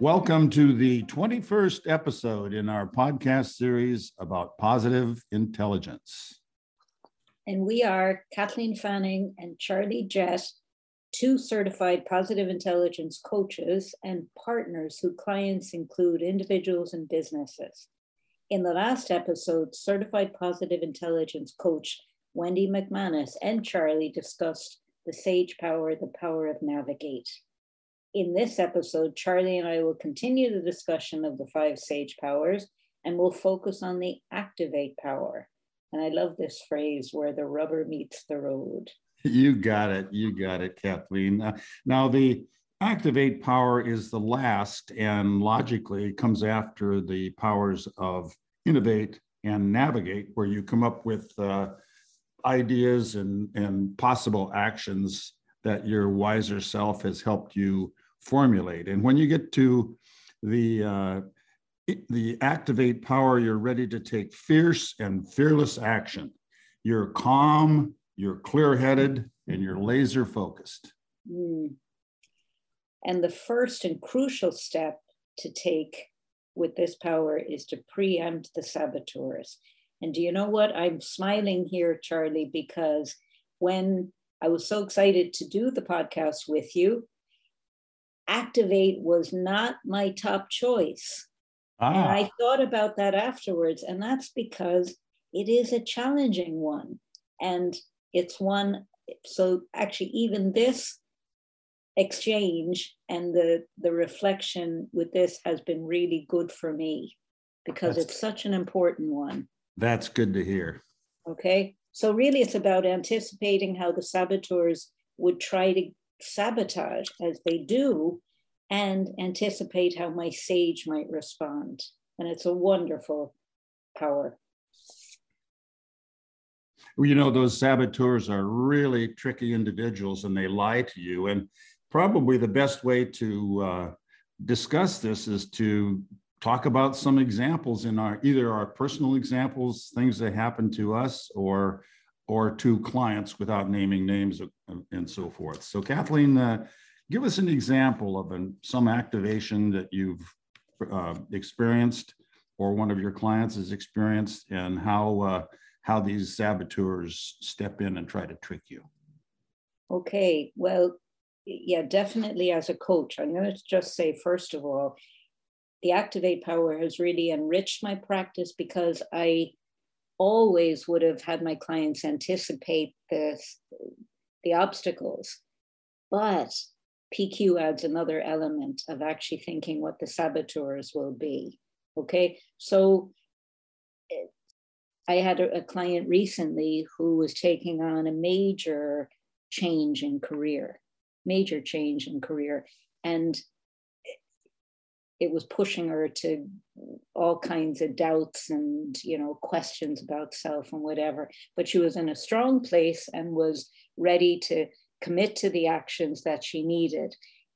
Welcome to the 21st episode in our podcast series about positive intelligence. And we are Kathleen Fanning and Charlie Jett, two certified positive intelligence coaches and partners whose clients include individuals and businesses. In the last episode, certified positive intelligence coach Wendy McManus and Charlie discussed the sage power, the power of navigate. In this episode, Charlie and I will continue the discussion of the five sage powers and we'll focus on the activate power. And I love this phrase where the rubber meets the road. You got it. You got it, Kathleen. Uh, now, the activate power is the last and logically comes after the powers of innovate and navigate, where you come up with uh, ideas and, and possible actions that your wiser self has helped you formulate. And when you get to the uh, the activate power, you're ready to take fierce and fearless action. You're calm, you're clear-headed, and you're laser focused. Mm. And the first and crucial step to take with this power is to preempt the saboteurs. And do you know what? I'm smiling here, Charlie, because when I was so excited to do the podcast with you, Activate was not my top choice. Ah. And I thought about that afterwards, and that's because it is a challenging one. And it's one, so actually, even this exchange and the, the reflection with this has been really good for me because that's, it's such an important one. That's good to hear. Okay. So, really, it's about anticipating how the saboteurs would try to sabotage as they do and anticipate how my sage might respond. And it's a wonderful power. Well, you know, those saboteurs are really tricky individuals and they lie to you. And probably the best way to uh, discuss this is to talk about some examples in our either our personal examples, things that happen to us, or or to clients without naming names and so forth. So, Kathleen, uh, give us an example of an, some activation that you've uh, experienced or one of your clients has experienced, and how uh, how these saboteurs step in and try to trick you. Okay, well, yeah, definitely as a coach, I'm going to just say, first of all, the Activate Power has really enriched my practice because I always would have had my clients anticipate this, the obstacles. But PQ adds another element of actually thinking what the saboteurs will be. Okay, so eh, I had a, a client recently who was taking on a major change in career major change in career. And it was pushing her to all kinds of doubts and you know questions about self and whatever but she was in a strong place and was ready to commit to the actions that she needed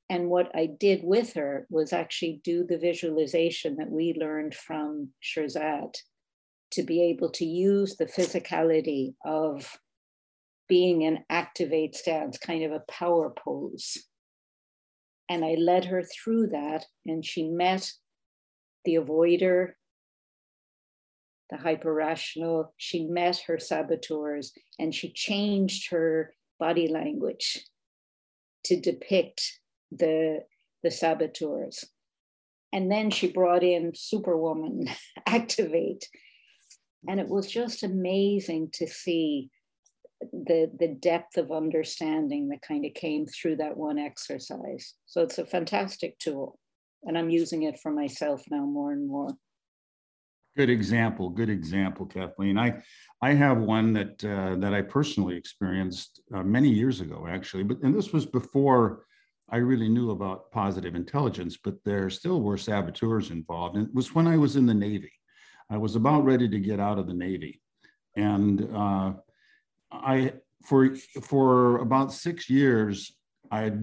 and what i did with her was actually do the visualization that we learned from shirzad to be able to use the physicality of being an activate stance, kind of a power pose. And I led her through that, and she met the avoider, the hyper rational. She met her saboteurs, and she changed her body language to depict the, the saboteurs. And then she brought in Superwoman, Activate. And it was just amazing to see the the depth of understanding that kind of came through that one exercise. So it's a fantastic tool, and I'm using it for myself now more and more. Good example. Good example, Kathleen. I I have one that uh, that I personally experienced uh, many years ago, actually, but and this was before I really knew about positive intelligence, but there still were saboteurs involved, and it was when I was in the Navy. I was about ready to get out of the Navy, and uh, I for for about six years I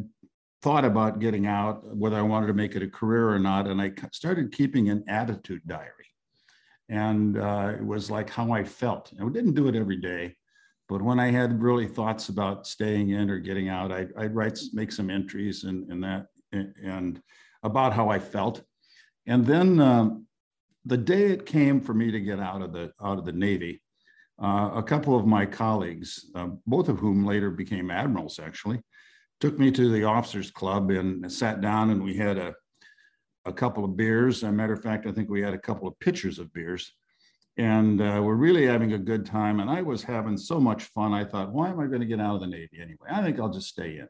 thought about getting out, whether I wanted to make it a career or not, and I started keeping an attitude diary, and uh, it was like how I felt. I didn't do it every day, but when I had really thoughts about staying in or getting out, I'd, I'd write make some entries and and that and about how I felt. And then um, the day it came for me to get out of the out of the Navy, uh, a couple of my colleagues, uh, both of whom later became admirals, actually, took me to the officers club and sat down and we had a a couple of beers. As a matter of fact, I think we had a couple of pitchers of beers and uh, we're really having a good time. And I was having so much fun. I thought, why am I going to get out of the Navy anyway? I think I'll just stay in.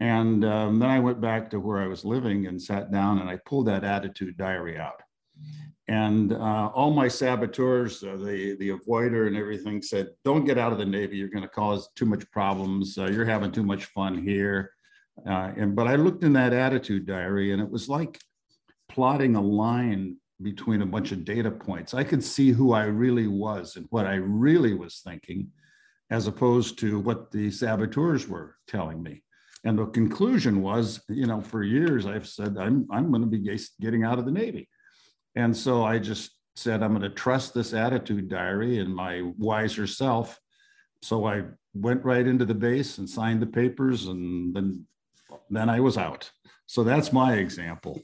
And um, then I went back to where I was living and sat down and I pulled that attitude diary out. And uh, all my saboteurs, uh, the, the avoider and everything said, don't get out of the Navy. You're going to cause too much problems. Uh, you're having too much fun here. Uh, and, but I looked in that attitude diary and it was like plotting a line between a bunch of data points. I could see who I really was and what I really was thinking, as opposed to what the saboteurs were telling me. And the conclusion was, you know, for years I've said I'm I'm going to be getting out of the Navy, and so I just said I'm going to trust this attitude diary and my wiser self. So I went right into the base and signed the papers, and then then I was out. So that's my example.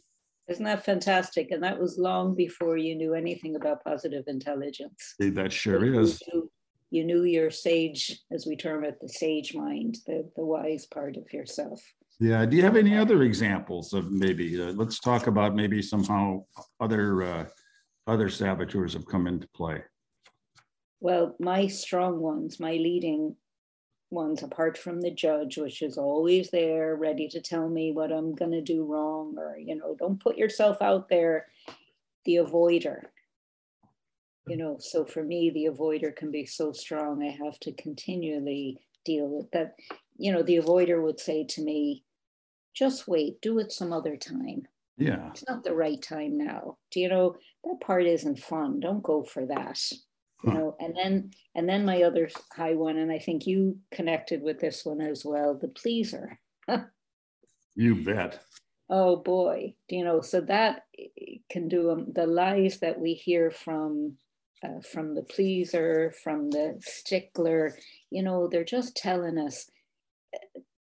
Isn't that fantastic? And that was long before you knew anything about positive intelligence. That sure you is. Knew, you knew your sage, as we term it, the sage mind, the, the wise part of yourself. Yeah. Do you have any other examples of maybe? Uh, let's talk about maybe somehow other uh, other saboteurs have come into play. Well, my strong ones, my leading ones apart from the judge, which is always there, ready to tell me what I'm going to do wrong, or, you know, don't put yourself out there. The avoider, you know, so for me, the avoider can be so strong. I have to continually deal with that. You know, the avoider would say to me, just wait, do it some other time. Yeah. It's not the right time now. Do you know that part isn't fun? Don't go for that you know and then and then my other high one and i think you connected with this one as well the pleaser you bet oh boy do you know so that can do um, the lies that we hear from uh, from the pleaser from the stickler you know they're just telling us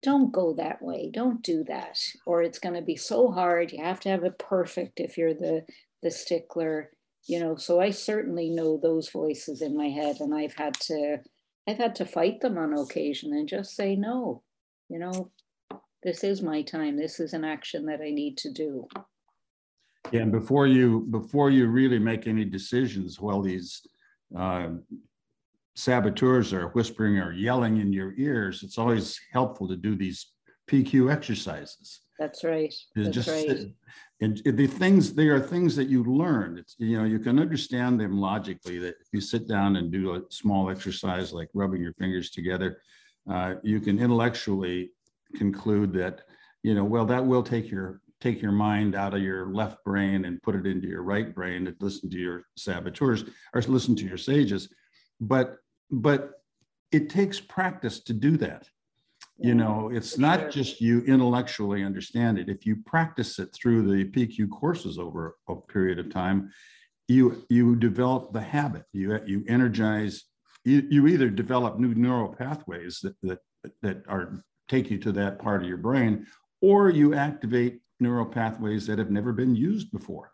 don't go that way. Don't do that or it's going to be so hard. You have to have it perfect if you're the the stickler you know? So i certainly know those voices in my head and i've had to i've had to fight them on occasion and just say no you know this is my time. This is an action that i need to do. Yeah, and before you before you really make any decisions while these uh, saboteurs are whispering or yelling in your ears it's always helpful to do these pq exercises that's right. That's just right. And the things they are things that you learn. It's you know you can understand them logically. That if you sit down and do a small exercise like rubbing your fingers together, uh, you can intellectually conclude that you know well that will take your take your mind out of your left brain and put it into your right brain and listen to your saboteurs or listen to your sages. But but it takes practice to do that you know it's not sure. just you intellectually understand it if you practice it through the pq courses over a period of time you you develop the habit you you energize you, you either develop new neural pathways that that that are take you to that part of your brain or you activate neural pathways that have never been used before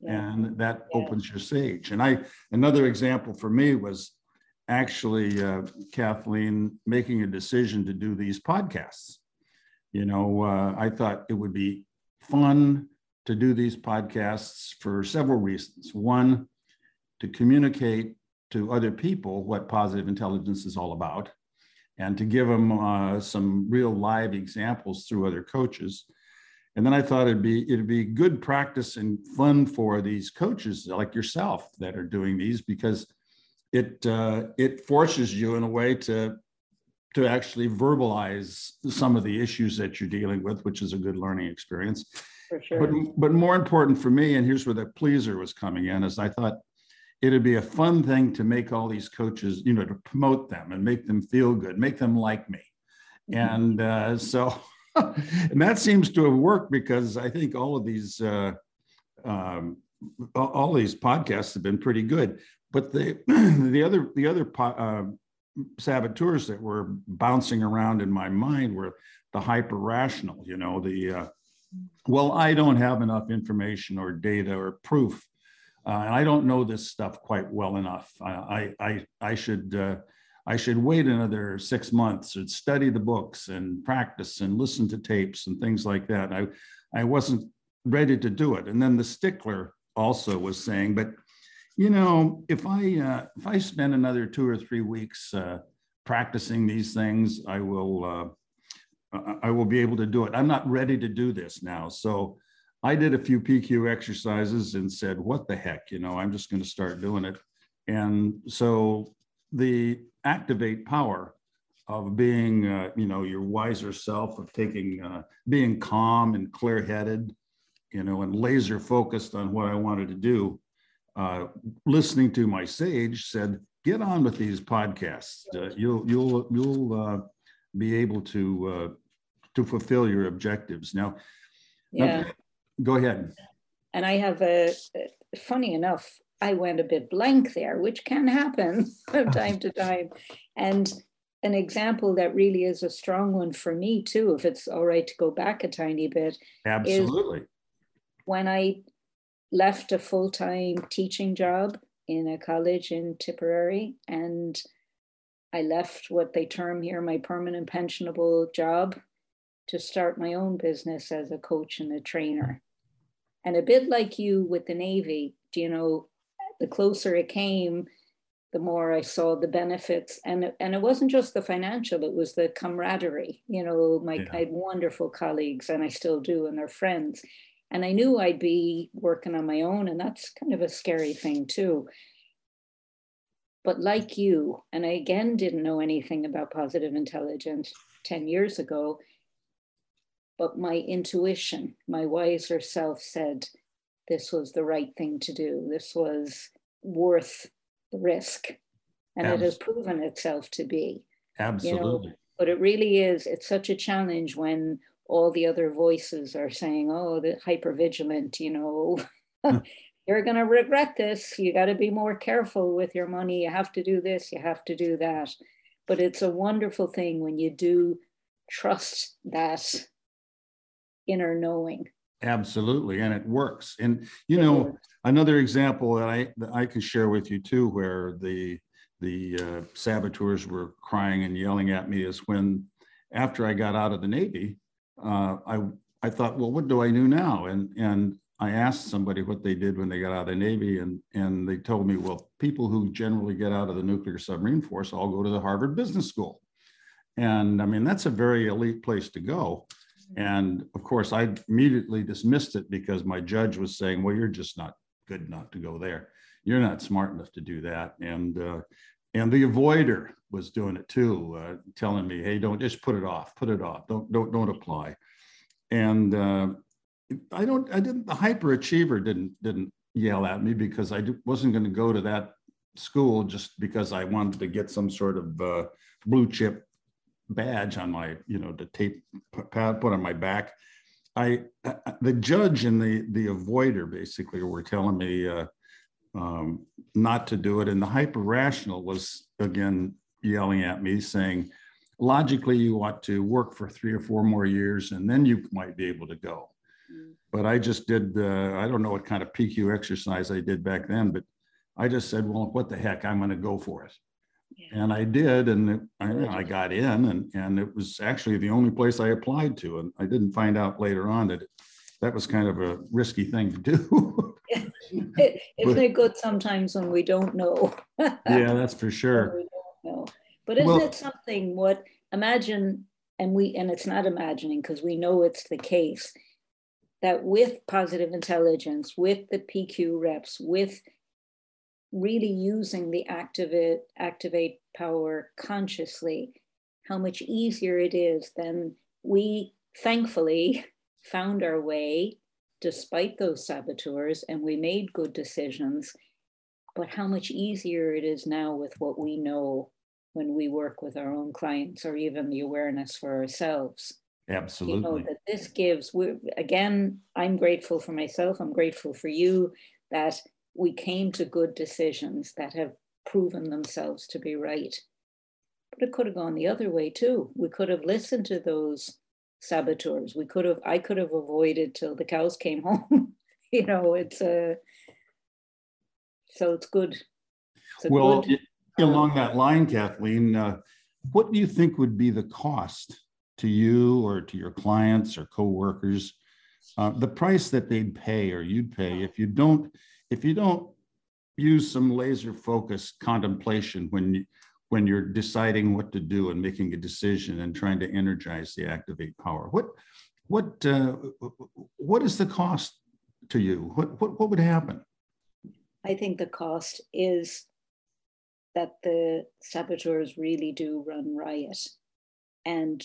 yeah. and that yeah. opens your sage and i another example for me was actually, uh, Kathleen, making a decision to do these podcasts. You know, uh, I thought it would be fun to do these podcasts for several reasons. One, to communicate to other people what positive intelligence is all about, and to give them uh, some real live examples through other coaches. And then I thought it'd be it'd be good practice and fun for these coaches like yourself that are doing these because it uh, it forces you in a way to to actually verbalize some of the issues that you're dealing with, which is a good learning experience. For sure. But but more important for me, and here's where the pleaser was coming in, is I thought it'd be a fun thing to make all these coaches, you know, to promote them and make them feel good, make them like me. Mm-hmm. And uh, so, and that seems to have worked because I think all of these, uh, um, all these podcasts have been pretty good. But the the other the other uh, saboteurs that were bouncing around in my mind were the hyper rational. You know, the uh, well, I don't have enough information or data or proof. Uh, and I don't know this stuff quite well enough. I, I, I should, uh, I should wait another six months and study the books and practice and listen to tapes and things like that. I, I wasn't ready to do it. And then the stickler also was saying, but you know, if I uh, if I spend another two or three weeks uh, practicing these things, I will uh, I will be able to do it. I'm not ready to do this now, so I did a few PQ exercises and said, "What the heck?" You know, I'm just going to start doing it. And so the activate power of being, uh, you know, your wiser self, of taking, uh, being calm and clear-headed, you know, and laser focused on what I wanted to do. Uh, listening to my sage said, "Get on with these podcasts. Uh, you'll you'll you'll uh, be able to uh, to fulfill your objectives." Now, yeah. Now, go ahead. And I have a funny enough, I went a bit blank there, which can happen from time to time, and an example that really is a strong one for me too, if it's all right to go back a tiny bit. Absolutely when I left a full time teaching job in a college in Tipperary, and I left what they term here my permanent pensionable job to start my own business as a coach and a trainer. And a bit like you with the Navy, you know, the closer it came, the more I saw the benefits. And, and it wasn't just the financial, it was the camaraderie. You know, my, yeah. I had wonderful colleagues, and I still do, and they're friends. And I knew I'd be working on my own, and that's kind of a scary thing too. But like you, and I again didn't know anything about positive intelligence 10 years ago, but my intuition, my wiser self said this was the right thing to do. This was worth the risk. And it has proven itself to be. Absolutely. You know, but it really is, it's such a challenge when all the other voices are saying, oh, the hyper vigilant, you know, hmm. you're going to regret this. You got to be more careful with your money. You have to do this, you have to do that. But it's a wonderful thing when you do trust that inner knowing. Absolutely, and it works. And you know, another example that I that I can share with you too, where the the uh, saboteurs were crying and yelling at me is when after I got out of the Navy, uh, I I thought, well, what do I do now? And and I asked somebody what they did when they got out of the Navy, and and they told me, well, people who generally get out of the nuclear submarine force all go to the Harvard Business School, and I mean that's a very elite place to go. And of course, I immediately dismissed it because my judge was saying, well, you're just not good enough to go there. You're not smart enough to do that. And uh, and the avoider was doing it too, uh, telling me, "Hey, don't just put it off, put it off, don't don't don't apply." And uh, I don't, I didn't. The hyperachiever didn't didn't yell at me because I wasn't going to go to that school just because I wanted to get some sort of uh, blue chip badge on my, you know, the tape put on my back. I, the judge and the the avoider basically were telling me. Uh, um, not to do it. And the hyper rational was again yelling at me, saying, logically, you ought to work for three or four more years and then you might be able to go. Mm. But I just did, uh, I don't know what kind of PQ exercise I did back then, but I just said, well, what the heck, I'm going to go for it. Yeah. And I did, and it, I, I, got in, and, and it was actually the only place I applied to. And I didn't find out later on that it, that was kind of a risky thing to do. Isn't it good sometimes when we don't know? yeah, that's for sure. know. But isn't well, it something what imagine and we and it's not imagining because we know it's the case that with positive intelligence, with the PQ reps, with really using the activate activate power consciously, how much easier it is than we thankfully found our way despite those saboteurs and we made good decisions. But how much easier it is now with what we know when we work with our own clients or even the awareness for ourselves. Absolutely. You know, that this gives, we again, I'm grateful for myself, I'm grateful for you that we came to good decisions that have proven themselves to be right. But it could have gone the other way too. We could have listened to those saboteurs. We could have, I could have avoided till the cows came home. you know, it's a, so it's good. It's well, good, along um, that line, Kathleen, uh, what do you think would be the cost to you or to your clients or coworkers, uh, the price that they'd pay or you'd pay if you don't, if you don't use some laser focused contemplation when you, when you're deciding what to do and making a decision and trying to energize the activate power what what uh, what is the cost to you? What, what what would happen? I think the cost is that the saboteurs really do run riot. And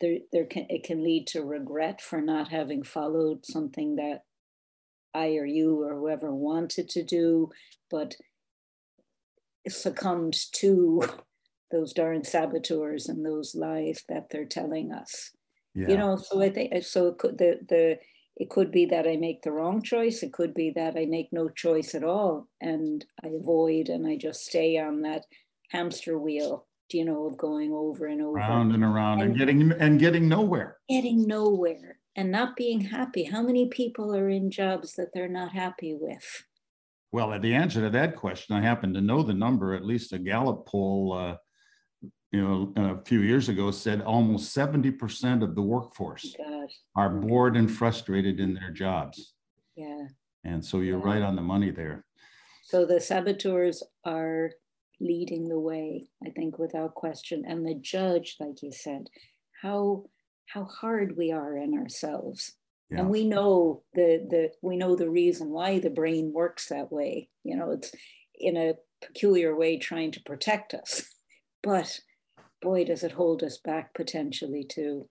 there, there can, it can lead to regret for not having followed something that I or you or whoever wanted to do, but succumbed to those darn saboteurs and those lies that they're telling us. Yeah. You know, so I think so. It could, the the it could be that I make the wrong choice. It could be that I make no choice at all, and I avoid and I just stay on that hamster wheel. You know, of going over and over, round and around, and, and getting and getting nowhere. Getting nowhere and not being happy. How many people are in jobs that they're not happy with? Well, the answer to that question, I happen to know the number. At least a Gallup poll, uh, you know, a few years ago said almost seventy percent of the workforce God. are bored and frustrated in their jobs. Yeah. And so you're yeah. right on the money there. So the saboteurs are leading the way, I think, without question. And the judge, like you said, how how hard we are in ourselves yeah. and we know the the we know the reason why the brain works that way you know it's in a peculiar way trying to protect us. But boy does it hold us back potentially too.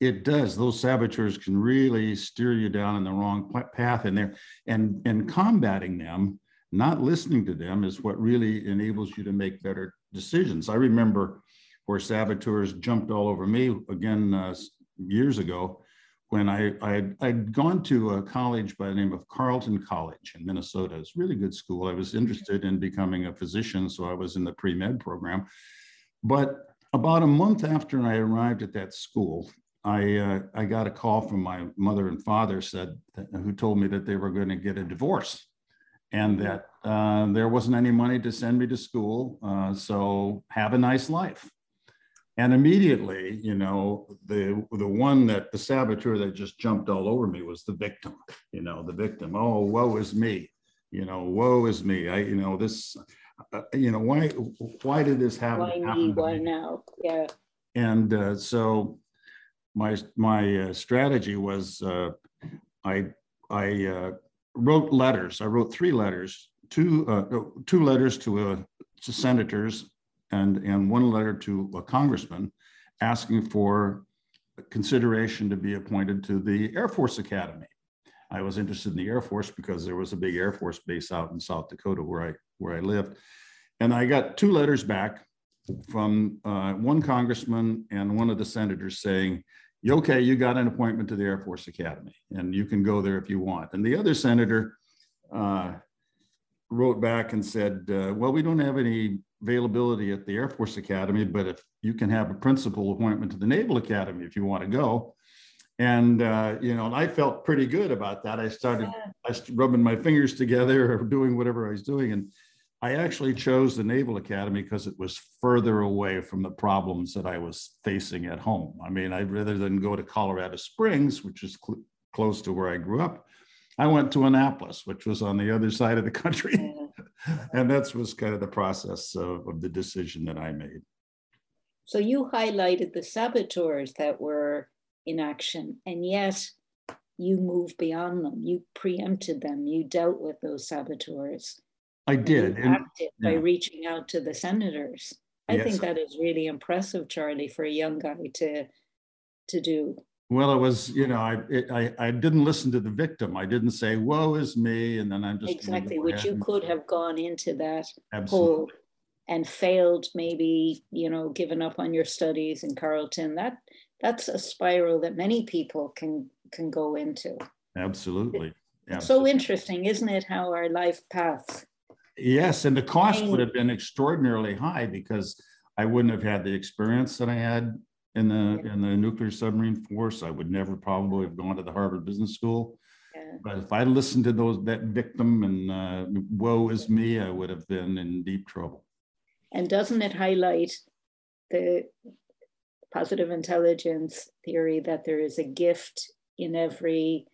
It does. Those saboteurs can really steer you down in the wrong path and there. And and combating them not listening to them is what really enables you to make better decisions. I remember where saboteurs jumped all over me again uh, years ago when I, I had, I'd gone to a college by the name of Carleton College in Minnesota. It's a really good school. I was interested in becoming a physician, so I was in the pre-med program. But about a month after I arrived at that school, I, uh, I got a call from my mother and father said that, who told me that they were going to get a divorce and that uh, there wasn't any money to send me to school. Uh, so have a nice life. And immediately, you know, the the one that the saboteur that just jumped all over me was the victim. You know, the victim. Oh, woe is me. You know, woe is me. I, you know, this. Uh, you know, why why did this happen? Why me? Why now? Yeah. And uh, so, my my uh, strategy was uh, I I uh, wrote letters. I wrote three letters, two uh, two letters to to senators and, and one letter to a congressman asking for consideration to be appointed to the Air Force Academy. I was interested in the Air Force because there was a big Air Force base out in South Dakota where I where I lived, and I got two letters back from uh, one congressman and one of the senators saying, "Okay, you got an appointment to the Air Force Academy, and you can go there if you want." And the other senator uh, wrote back and said, uh, "Well, we don't have any availability at the Air Force Academy, but if you can have a principal appointment to the Naval Academy if you want to go. And, uh, you know, and I felt pretty good about that. I started I started rubbing my fingers together or doing whatever I was doing. And I actually chose the Naval Academy because it was further away from the problems that I was facing at home. I mean, I rather than go to Colorado Springs, which is cl- close to where I grew up, I went to Annapolis, which was on the other side of the country. and that was kind of the process of, of the decision that I made. So you highlighted the saboteurs that were in action, and yet you moved beyond them. You preempted them. You dealt with those saboteurs. I did. And, yeah. by reaching out to the senators. I yes. think that is really impressive, Charlie, for a young guy to to do. Well, it was, you know, I, it, I I didn't listen to the victim. I didn't say, "Woe is me," and then I'm just exactly. Which you could have gone into that Absolutely. hole and failed, maybe you know, given up on your studies in Carleton. That that's a spiral that many people can can go into. Absolutely. It's so interesting, isn't it? How our life paths. Yes, and the cost would have been extraordinarily high because I wouldn't have had the experience that I had in the in the nuclear submarine force. I would never probably have gone to the Harvard Business School. Yeah. But if I listened to those that victim and uh, woe is me, I would have been in deep trouble. And doesn't it highlight the positive intelligence theory that there is a gift in every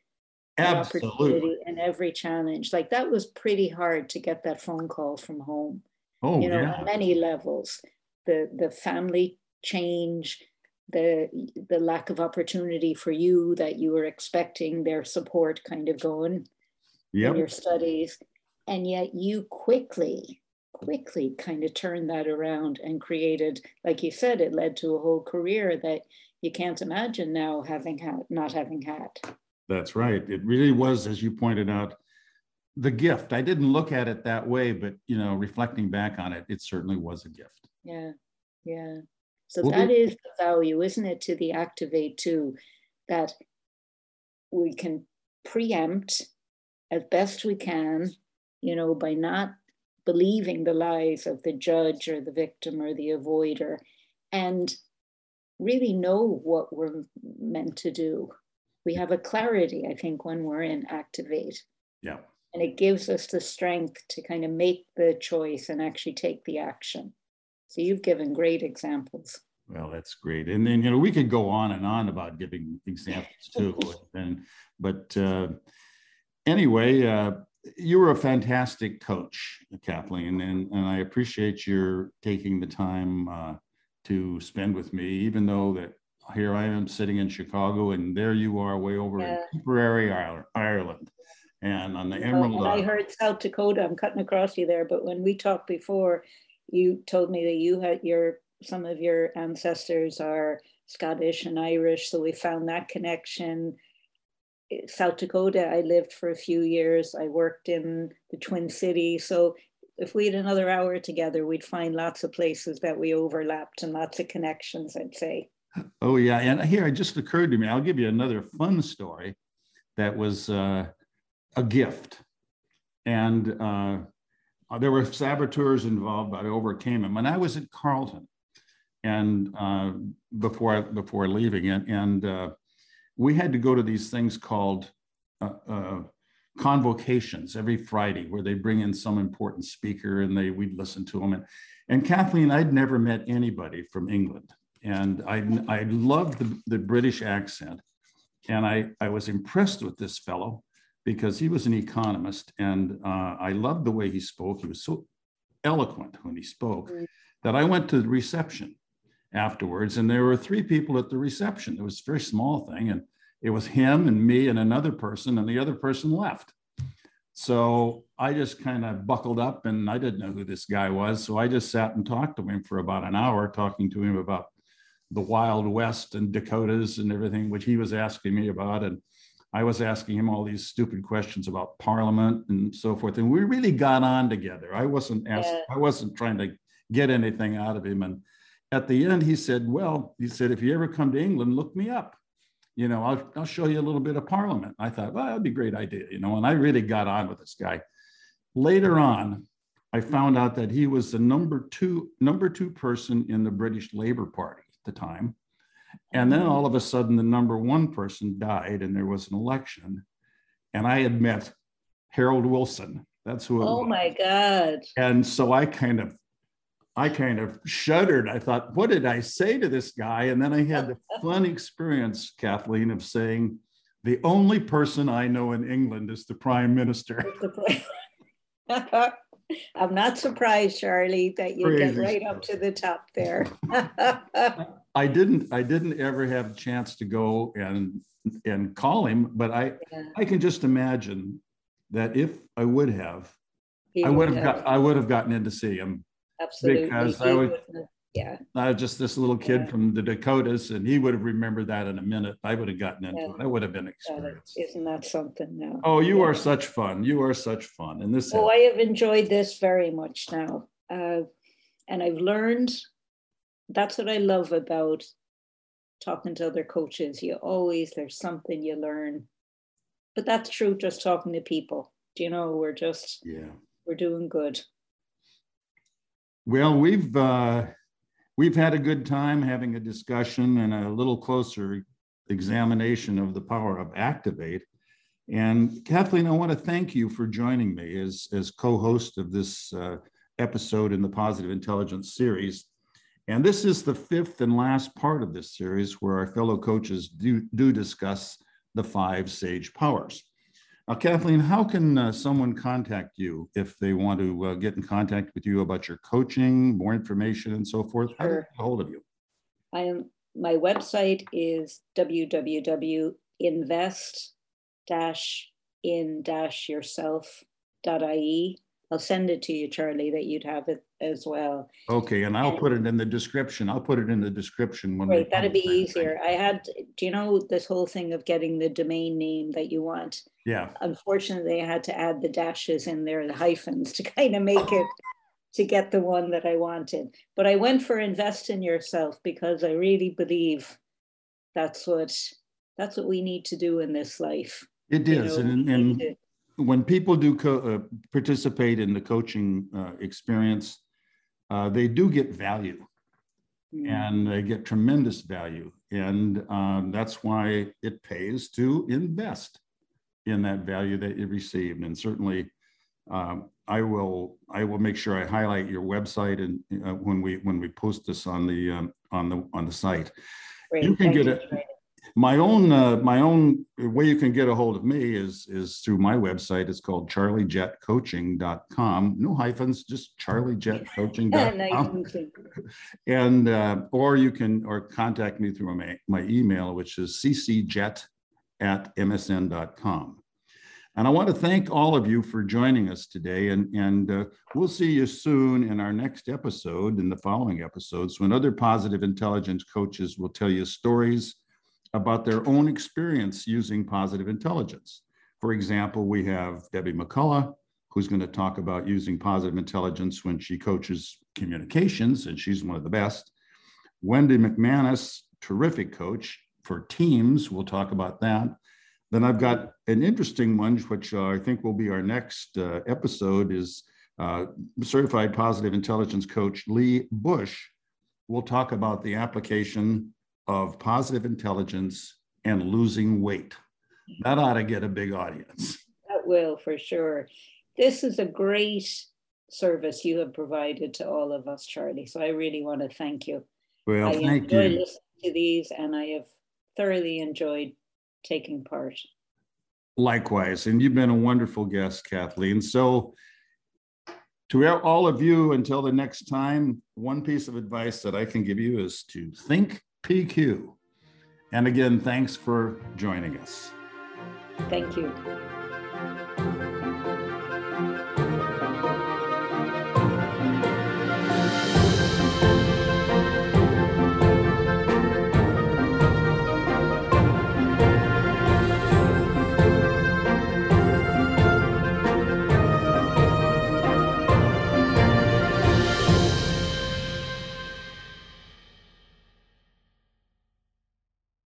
Absolutely. opportunity and every challenge? Like that was pretty hard to get that phone call from home. Oh, you know, yeah. on many levels. The the family change, the the lack of opportunity for you that you were expecting their support kind of going yep. in your studies. And yet you quickly quickly kind of turned that around and created like you said it led to a whole career that you can't imagine now having had not having had. That's right. It really was as you pointed out the gift. I didn't look at it that way but you know reflecting back on it it certainly was a gift. Yeah. Yeah so that is the value, isn't it, to the Activate too, that we can preempt as best we can, you know, by not believing the lies of the judge or the victim or the avoider, and really know what we're meant to do. We have a clarity, I think, when we're in Activate. Yeah. And it gives us the strength to kind of make the choice and actually take the action. So you've given great examples. Well, that's great. And then, you know, we could go on and on about giving examples too. and, but uh, anyway, uh, you were a fantastic coach, Kathleen, and, and I appreciate your taking the time uh, to spend with me, even though that here I am sitting in Chicago and there you are way over yeah. in Tipperary, Ireland. And on the Emerald. I heard South Dakota. I'm cutting across you there, but when we talked before, you told me that you had your some of your ancestors are Scottish and Irish, so we found that connection. South Dakota, I lived for a few years. I worked in the Twin Cities. So if we had another hour together, we'd find lots of places that we overlapped and lots of connections, I'd say. Oh, yeah. And here it just occurred to me, I'll give you another fun story that was uh, a gift. And uh, uh, there were saboteurs involved, but I overcame them. And I was at Carleton, and uh, before before leaving it, and uh, we had to go to these things called uh, uh, convocations every Friday, where they bring in some important speaker, and they we'd listen to them. And and Kathleen, I'd never met anybody from England, and I I loved the, the British accent, and I I was impressed with this fellow because he was an economist and uh, I loved the way he spoke. He was so eloquent when he spoke mm. that I went to the reception afterwards and there were three people at the reception. It was a very small thing and it was him and me and another person and the other person left. So I just kind of buckled up and I didn't know who this guy was. So I just sat and talked to him for about an hour, talking to him about the Wild West and Dakotas and everything, which he was asking me about. And I was asking him all these stupid questions about Parliament and so forth, and we really got on together. I wasn't asked, yeah. I wasn't trying to get anything out of him. And at the end, he said, "Well, he said, if you ever come to England, look me up. You know, I'll, I'll show you a little bit of Parliament." I thought, well, that'd be a great idea, you know. And I really got on with this guy. Later on, I found out that he was the number two number two person in the British Labour Party at the time and then all of a sudden, the number one person died, and there was an election. And I had met Harold Wilson. That's who. oh was. my God! And so I kind of, I kind of shuddered. I thought, what did I say to this guy? And then I had the fun experience, Kathleen, of saying, the only person I know in England is the prime minister. I'm not surprised, Charlie, that you Crazy get right stuff. up to the top there. I didn't I didn't ever have a chance to go and and call him, but I yeah. I can just imagine that if I would have, he I would have, have got I would have gotten in to see him. Absolutely. Because he I would yeah. I was just this little kid yeah. from the Dakotas, and he would have remembered that in a minute. I would have gotten into yeah. it. I would have been experienced. Isn't that something now? Oh, you are such fun. You are such fun. And this Oh, I have enjoyed this very much now. Uh, and I've learned that's what I love about talking to other coaches. You always, there's something you learn. But that's true just talking to people. Do you know, we're just, yeah, we're doing good. Well, we've, uh, we've had a good time having a discussion and a little closer examination of the power of Activate. And Kathleen, I want to thank you for joining me as, as co-host of this uh, episode in the Positive Intelligence series. And this is the fifth and last part of this series where our fellow coaches do, do discuss the five sage powers. Now, Kathleen, how can uh, someone contact you if they want to uh, get in contact with you about your coaching, more information, and so forth? How do they get a hold of you? I am. My website is www.invest-in-yourself.ie. I'll send it to you, Charlie, that you'd have it as well. Okay, and I'll and, put it in the description. I'll put it in the description when. Right, that'd be easier. I had, do you know this whole thing of getting the domain name that you want? Yeah. Unfortunately, I had to add the dashes in there, the hyphens, to kind of make it to get the one that I wanted. But I went for invest in yourself because I really believe that's what that's what we need to do in this life. It is, you know, and, and when people do co- uh, participate in the coaching uh, experience, uh, they do get value mm. and they get tremendous value. And um, that's why it pays to invest in that value that you received. And certainly, um, I will I will make sure I highlight your website and uh, when we when we post this on the um, on the on the site. Great. You can Thank get it my own uh, my own way you can get a hold of me is is through my website. It's called charliejetcoaching.com no hyphens just charliejetcoaching.com and uh, or you can or contact me through my, my email which is ccjet at msn.com and I want to thank all of you for joining us today. And, and uh, we'll see you soon in our next episode, in the following episodes, when other positive intelligence coaches will tell you stories about their own experience using positive intelligence. For example, we have Debbie McCullough, who's going to talk about using positive intelligence when she coaches communications, and she's one of the best. Wendy McManus, terrific coach for teams. We'll talk about that. Then I've got an interesting one, which uh, I think will be our next uh, episode, is uh, certified positive intelligence coach Lee Bush. We'll talk about the application of positive intelligence and losing weight. That ought to get a big audience. That will for sure. This is a great service you have provided to all of us, Charlie. So I really want to thank you. Well, I thank enjoy you. listening to these and I have thoroughly enjoyed taking part. Likewise. And you've been a wonderful guest, Kathleen. So to all of you, until the next time, one piece of advice that I can give you is to think PQ. And again, thanks for joining us. Thank you.